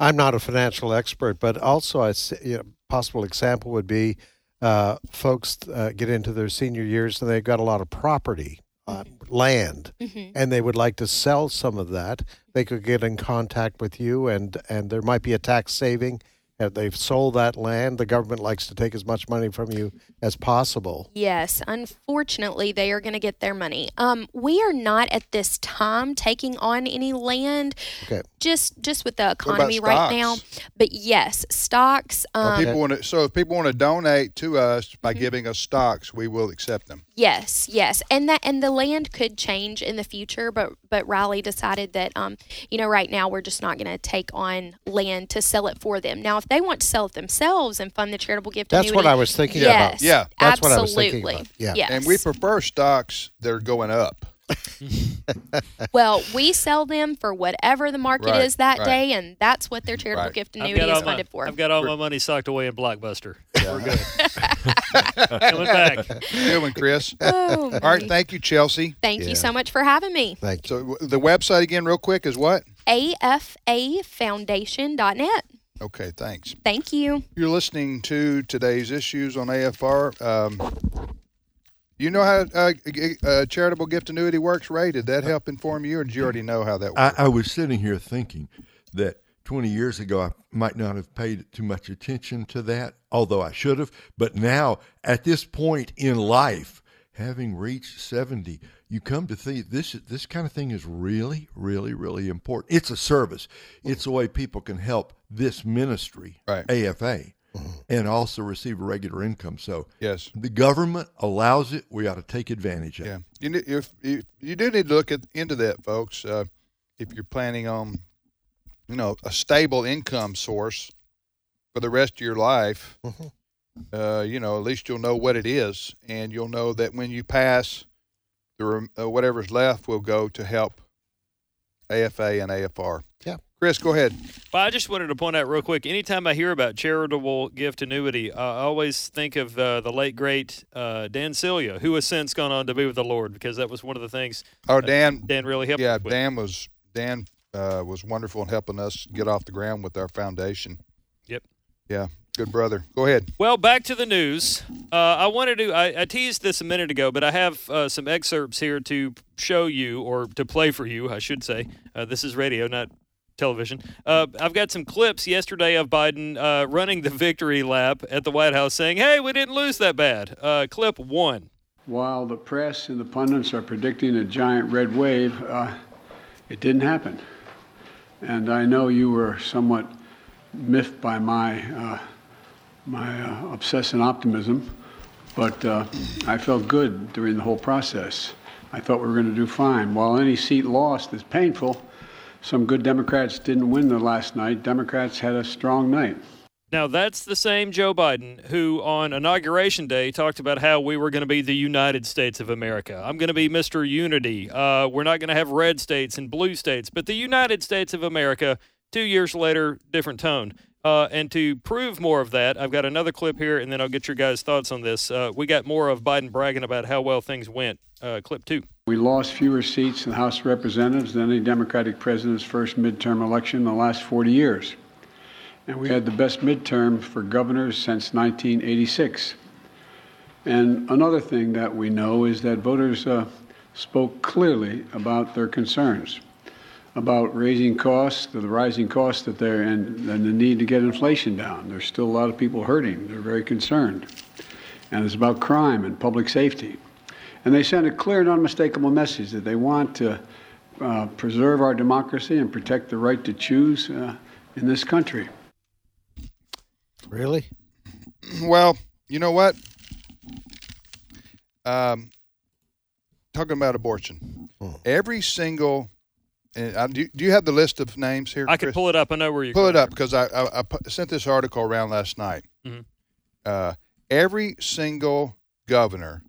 I'm not a financial expert, but also a you know, possible example would be uh, folks uh, get into their senior years and they've got a lot of property, uh, land, Mhm. and they would like to sell some of that. They could get in contact with you, and and there might be a tax saving. If they've sold that land, the government likes to take as much money from you as possible. Yes, unfortunately, they are going to get their money. Um, we are not at this time taking on any land, Okay. just just with the economy right now. But yes, stocks. Well, Um, people want to, so if people want to donate to us by Mm-hmm. giving us stocks, we will accept them. Yes, yes, and that and the land could change in the future, but but Riley decided that um you know right now we're just not going to take on land to sell it for them. Now, if they want to sell it themselves and fund the charitable gift, That's what I was thinking yes, about. Yeah. That's what I was absolutely. thinking about. Yeah. Yes. And we prefer stocks that are going up. (laughs) well, we sell them for whatever the market Right, is that right. day, and that's what their charitable Right. gift annuity is all my, funded for. I've got all my money socked away in Blockbuster. We're good. (laughs) Coming back. Good one, Chris. (laughs) Oh, All right. Thank you, Chelsea. Thank you so much for having me. Thank you. So w- the website again, real quick, is what? AFAfoundation.net. Okay, thanks. Thank you. You're listening to today's issues on AFR. Um, you know how uh, g- uh, charitable gift annuity works, Ray? Did that help inform you, or did you already know how that I, works? I was sitting here thinking that 20 years ago I might not have paid too much attention to that, although I should have. But now, at this point in life, having reached 70, you come to think this this kind of thing is really, really, really important. It's a service. It's a way people can help this ministry, Right. AFA, and also receive a regular income. So Yes. the government allows it. We ought to take advantage of Yeah, it. you, if, you you do need to look at, into that, folks. Uh, if you're planning on, you know, a stable income source for the rest of your life, uh, you know, at least you'll know what it is, and you'll know that when you pass, the rem- uh, whatever's left will go to help AFA and AFR. Yeah. Chris, go ahead. Well, I just wanted to point out real quick. Anytime I hear about charitable gift annuity, I always think of uh, the late great uh, Dan Celia, who has since gone on to be with the Lord, because that was one of the things. Oh, uh, Dan. Dan really helped. Yeah, with. Dan was Dan uh, was wonderful in helping us get off the ground with our foundation. Yep. Yeah, Good brother. Go ahead. Well, back to the news. Uh, I wanted to. I, I, teased this a minute ago, but I have uh, some excerpts here to show you, or to play for you, I should say. Uh, this is radio, not television. Uh, I've got some clips yesterday of Biden uh, running the victory lap at the White House, saying, "Hey, we didn't lose that bad." Uh, clip one. While the press and the pundits are predicting a giant red wave, it didn't happen, and I know you were somewhat miffed by my my uh, obsessive optimism, but uh, I felt good during the whole process. I thought we were going to do fine. While any seat lost is painful, some good Democrats didn't win the last night. Democrats had a strong night. Now, that's the same Joe Biden who, on Inauguration Day, talked about how we were going to be the United States of America. I'm going to be Mr. Unity. Uh, we're not going to have red states and blue states, but the United States of America. Two years later, different tone. Uh, and to prove more of that, I've got another clip here, and then I'll get your guys' thoughts on this. Uh, we got more of Biden bragging about how well things went. Uh, clip two. We lost fewer seats in the House of Representatives than any Democratic president's first midterm election in the last 40 years. And we had the best midterm for governors since 1986. And another thing that we know is that voters uh, spoke clearly about their concerns about raising costs, the rising costs that they're and, and the need to get inflation down. There's still a lot of people hurting. They're very concerned. And it's about crime and public safety. And they send a clear and unmistakable message that they want to uh, preserve our democracy and protect the right to choose uh, in this country. Really? (clears throat) Well, you know what? Um, talking about abortion, hmm. every single and I, do, do you have the list of names here? I can pull it up. I know where you pull it up because I, I, I, sent this article around last night. Mm-hmm. Uh, every single governor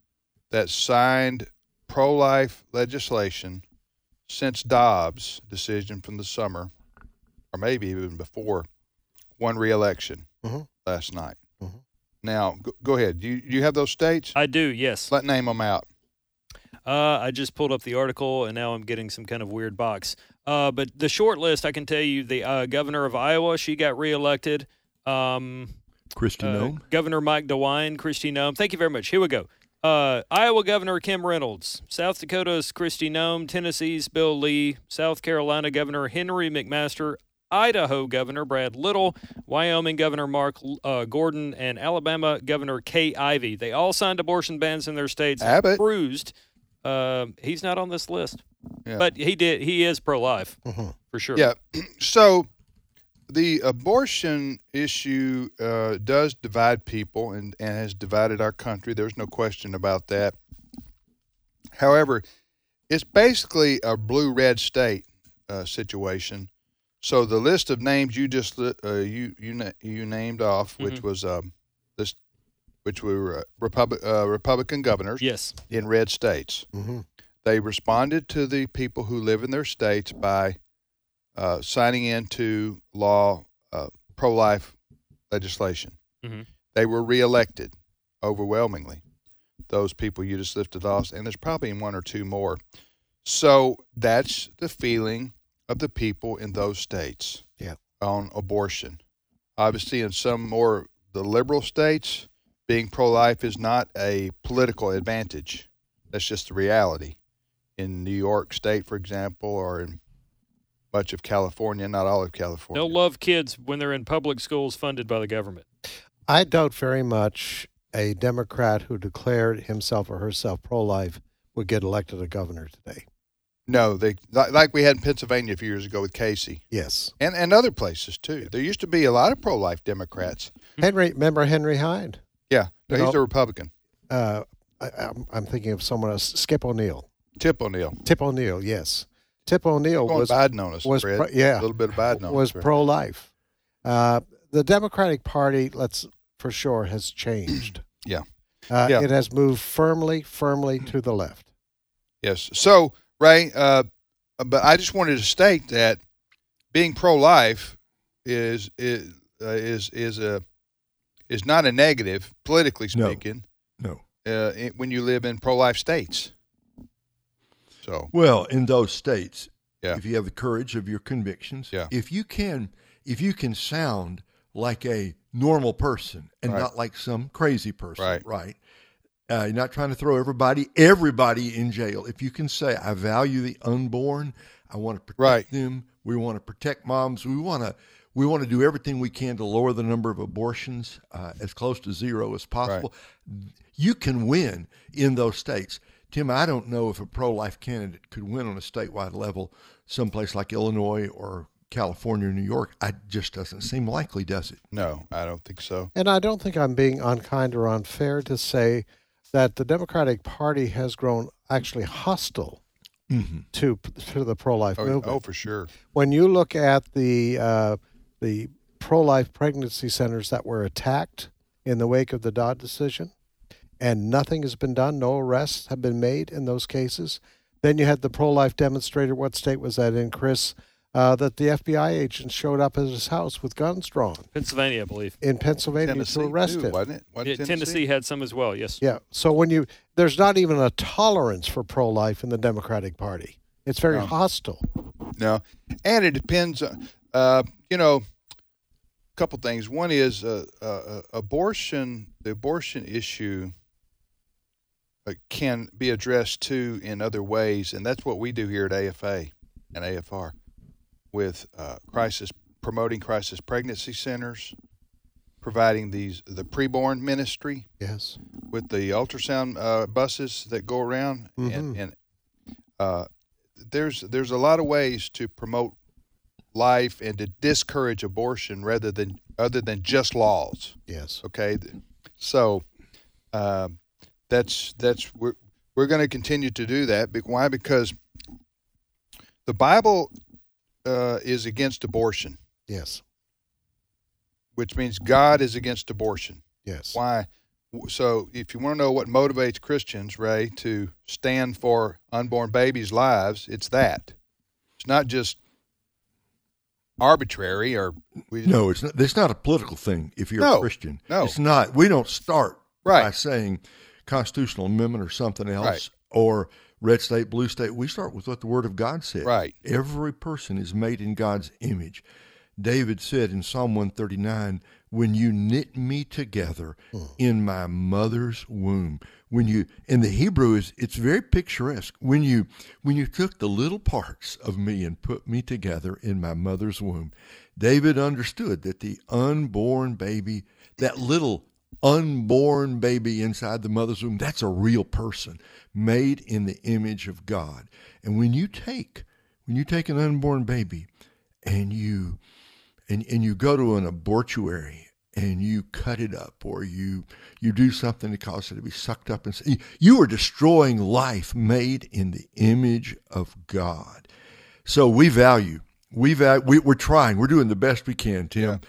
that signed pro-life legislation since Dobbs' decision from the summer, or maybe even before, won re-election mm-hmm. last night. Mm-hmm. Now, go, go ahead. Do you, do you have those states? I do. Yes. Let name them out. Uh, I just pulled up the article and now I'm getting some kind of weird box. Uh, but the short list, I can tell you the uh, governor of Iowa, she got reelected. Um, Kristi uh, Noem. Governor Mike DeWine, Kristi Noem. Thank you very much. Here we go. Uh, Iowa Governor Kim Reynolds, South Dakota's Kristi Noem, Tennessee's Bill Lee, South Carolina Governor Henry McMaster, Idaho Governor Brad Little, Wyoming Governor Mark uh, Gordon, and Alabama Governor Kay Ivey. They all signed abortion bans in their states. Abbott. Cruised uh, he's not on this list, yeah. but he did. He is pro life mm-hmm. for sure. Yeah. (clears throat) So the abortion issue uh, does divide people and, and has divided our country. There's no question about that. However, it's basically a blue red state uh, situation. So the list of names you just uh, you you you named off, which mm-hmm. was um, this which were uh, Republic, uh, Republican governors yes. in red states. Mm-hmm. They responded to the people who live in their states by uh, signing into law uh, pro life legislation. Mm-hmm. They were reelected overwhelmingly. Those people you just lifted off, and there's probably one or two more. So that's the feeling of the people in those states yeah. on abortion. Obviously, in some more the liberal states, being pro life is not a political advantage. That's just the reality. In New York State, for example, or in much of California, not all of California. They'll love kids when they're in public schools funded by the government. I doubt very much a Democrat who declared himself or herself pro life would get elected a governor today. No, they like we had in Pennsylvania a few years ago with Casey. Yes, and and other places too. There used to be a lot of pro life Democrats. Henry, remember Henry Hyde? No, he's a Republican. Uh, I, am thinking of someone else. Skip O'Neill. Tip O'Neill. Tip O'Neill. Yes. Tip O'Neill was Biden on us. Was pro, yeah, a little bit of Biden on was pro life. Uh, the Democratic Party, let's for sure, has changed. (clears throat) yeah. Uh, yeah. It has moved firmly, firmly to the left. Yes. So, Ray, uh, but I just wanted to state that being pro life is is uh, is is a is not a negative, politically speaking. No. no. Uh, when you live in pro-life states. So. Well, in those states, yeah. if you have the courage of your convictions, yeah. if you can, if you can sound like a normal person and Right. not like some crazy person. Right. Right. Uh, you're not trying to throw everybody, everybody in jail. If you can say, "I value the unborn," I want to protect Right. them. We want to protect moms. We want to we want to do everything we can to lower the number of abortions uh, as close to zero as possible. You can win in those states. Tim, I don't know if a pro-life candidate could win on a statewide level, someplace like Illinois or California or New York. It just doesn't seem likely, does it? No, I don't think so. And I don't think I'm being unkind or unfair to say that the Democratic Party has grown actually hostile Mhm. to to the pro-life Oh, movement. oh, for sure. When you look at the uh, the pro-life pregnancy centers that were attacked in the wake of the Dobbs decision, and nothing has been done, no arrests have been made in those cases. Then you had the pro-life demonstrator. What state was that in, Chris? Uh, that the FBI agents showed up at his house with guns drawn Pennsylvania, I believe. in Pennsylvania Tennessee, to arrest too, him. wasn't it? Wasn't Yeah, Tennessee? Tennessee had some as well. Yes. Yeah. So when you there's not even a tolerance for pro-life in the Democratic Party. It's very No. hostile. No, and it depends. on- Uh, you know, a couple things. One is uh, uh, uh, abortion. The abortion issue uh, can be addressed too in other ways, and that's what we do here at AFA and AFR with uh, crisis promoting crisis pregnancy centers, providing these the preborn ministry Yes. with the ultrasound uh, buses that go around, and, Mhm. and uh, there's there's a lot of ways to promote life and to discourage abortion rather than other than just laws. Yes. Okay, so um, that's that's we're we're going to continue to do that. Why? Because the Bible uh, is against abortion, Yes. which means God is against abortion. Yes. Why? So, if you want to know what motivates Christians, Ray, to stand for unborn babies' lives, it's that. It's not just arbitrary or we No, it's not. It's not a political thing. If you're No, a Christian, no. it's not. We don't start Right. by saying constitutional amendment or something else Right. or red state, blue state. We start with what the Word of God said. Right. Every person is made in God's image. David said in Psalm 139, "When you knit me together hmm. in my mother's womb." When you in the Hebrew is it's very picturesque. When you when you took the little parts of me and put me together in my mother's womb, David understood that the unborn baby, that little unborn baby inside the mother's womb, that's a real person made in the image of God. And when you take when you take an unborn baby and you and, and you go to an abortuary and you cut it up or you you do something to cause it to be sucked up and you are destroying life made in the image of God. So we value we value, we, we're trying we're doing the best we can, Tim.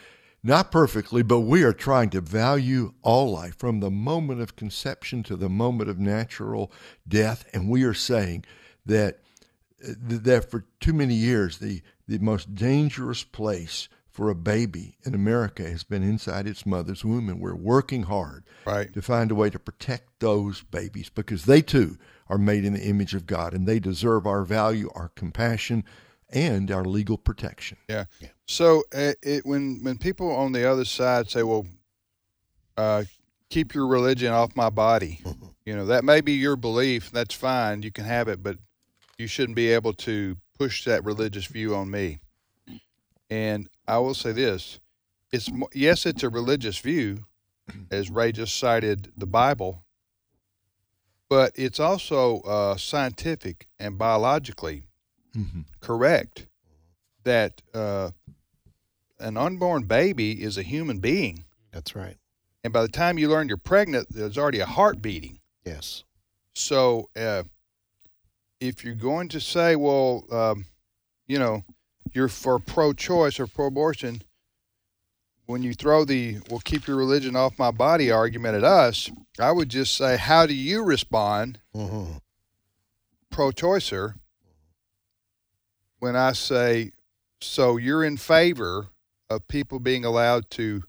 Not perfectly, but we are trying to value all life from the moment of conception to the moment of natural death, and we are saying that that for too many years the the most dangerous place for a baby in America has been inside its mother's womb, and we're working hard Right. to find a way to protect those babies because they too are made in the image of God and they deserve our value, our compassion, and our legal protection. Yeah. So uh, it, when when people on the other side say, "Well, uh, keep your religion off my body," you know that may be your belief. That's fine. You can have it, but you shouldn't be able to push that religious view on me. And I will say this: it's yes, it's a religious view, (clears throat) as Ray just cited the Bible, but it's also uh, scientific and biologically Mhm. correct that uh, an unborn baby is a human being. That's right. And by the time you learn you're pregnant, there's already a heart beating. Yes. So uh, if you're going to say, well, um, you know, you're for pro choice or pro abortion, when you throw the well, keep your religion off my body argument at us, I would just say, how do you respond, Mm-hmm. pro choicer, when I say, so you're in favor of people being allowed to?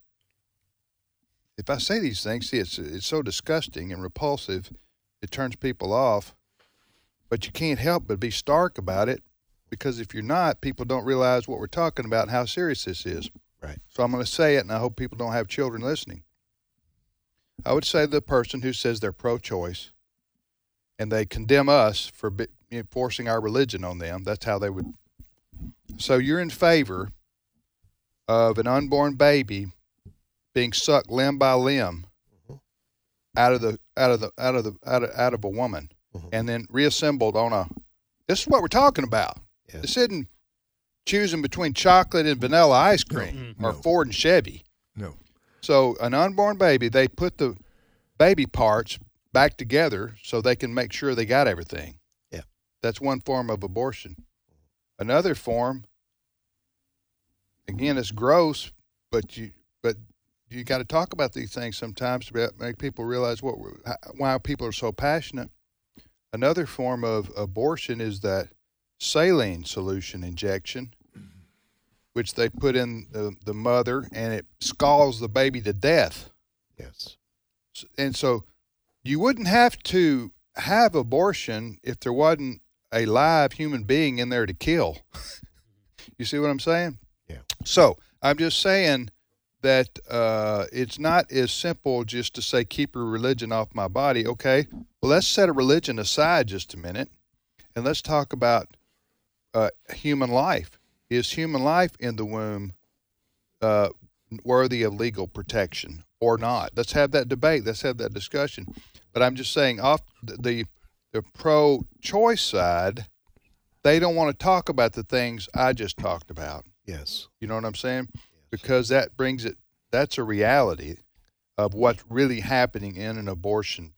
If I say these things, see, it's it's so disgusting and repulsive, it turns people off. But you can't help but be stark about it, because if you're not, people don't realize what we're talking about and how serious this is. Right. So I'm going to say it, and I hope people don't have children listening. I would say the person who says they're pro-choice, and they condemn us for bi- you know, forcing our religion on them. That's how they would. So you're in favor of an unborn baby being sucked limb by limb mm-hmm. out of the out of the out of the out of, out of a woman, mm-hmm. and then reassembled on a. This is what we're talking about. This isn't choosing between chocolate and vanilla ice cream or Ford and Chevy. No. So an unborn baby, they put the baby parts back together so they can make sure they got everything. Yeah. That's one form of abortion. Another form, again, it's gross, but you but you got to talk about these things sometimes to make people realize what why people are so passionate. Another form of abortion is that saline solution injection, which they put in the, the mother and it scalds the baby to death. Yes. And so you wouldn't have to have abortion if there wasn't a live human being in there to kill. (laughs) you see what I'm saying? Yeah. So I'm just saying that uh, it's not as simple just to say keep your religion off my body. Okay, well let's set a religion aside just a minute, and let's talk about uh, human life. Is human life in the womb uh, worthy of legal protection or not? Let's have that debate. Let's have that discussion. But I'm just saying, off the the pro-choice side, they don't want to talk about the things I just talked about. Yes. You know what I'm saying? Because that brings it. That's a reality of what's really happening in an abortion.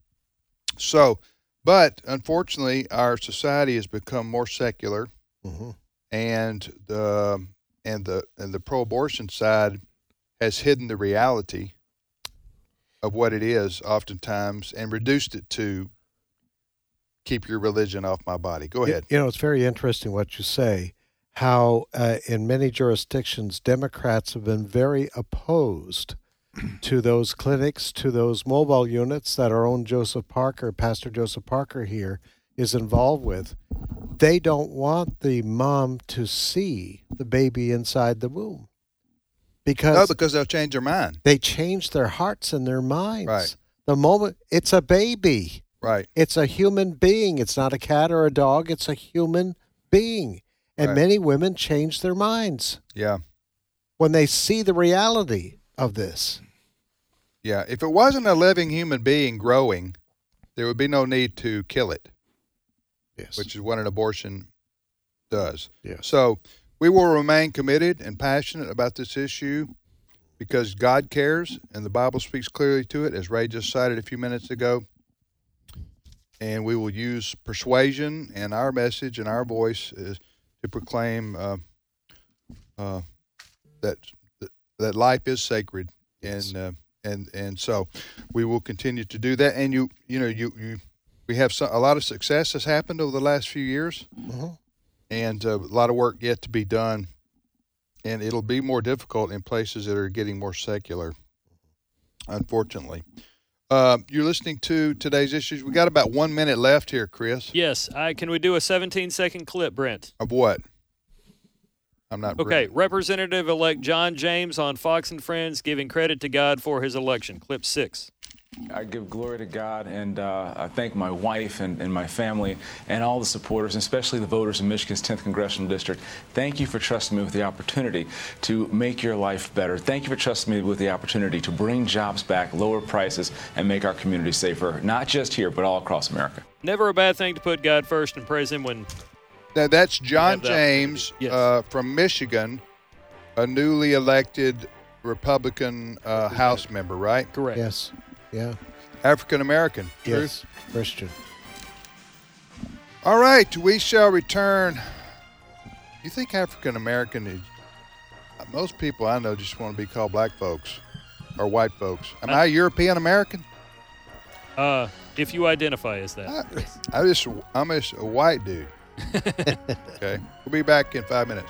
So, but unfortunately, our society has become more secular, Mm-hmm. and the and the and the pro-abortion side has hidden the reality of what it is oftentimes and reduced it to keep your religion off my body. Go ahead. You know, it's very interesting what you say. How uh, in many jurisdictions, Democrats have been very opposed to those clinics, to those mobile units that our own Joseph Parker, Pastor Joseph Parker here, is involved with. They don't want the mom to see the baby inside the womb because No, because they'll change their mind. they change their hearts and their minds. Right. The moment it's a baby. Right. It's a human being. It's not a cat or a dog. It's a human being. And Right. many women change their minds Yeah. when they see the reality of this. Yeah, if it wasn't a living human being growing, there would be no need to kill it. Yes. Which is what an abortion does. Yes. So we will remain committed and passionate about this issue because God cares and the Bible speaks clearly to it, as Ray just cited a few minutes ago. And we will use persuasion and our message and our voice is to proclaim uh, uh, that that life is sacred, and uh, and and so we will continue to do that. And you you know you you we have some, a lot of success has happened over the last few years, Mhm. and uh, a lot of work yet to be done. And it'll be more difficult in places that are getting more secular, unfortunately. Uh, you're listening to today's issues. We got about one minute left here, Chris. Yes. I, can we do a 17 second clip, Brent? Of what? I'm not. Okay. Representative elect John James on Fox and Friends giving credit to God for his election. Clip six. I give glory to God and uh, I thank my wife and, and my family and all the supporters, especially the voters in Michigan's 10th Congressional District. Thank you for trusting me with the opportunity to make your life better. Thank you for trusting me with the opportunity to bring jobs back, lower prices, and make our community safer, not just here, but all across America. Never a bad thing to put God first and praise Him when. Now, that's John have the James uh, from Michigan, a newly elected Republican uh, House member, right? Correct. Yes. Yeah. African American. Yes. Christian. All right, we shall return. You think African American is. Most people I know just want to be called black folks or white folks. Am I European American? Uh, if you identify as that. I just I'm just a white dude. (laughs) okay, we'll be back in five minutes.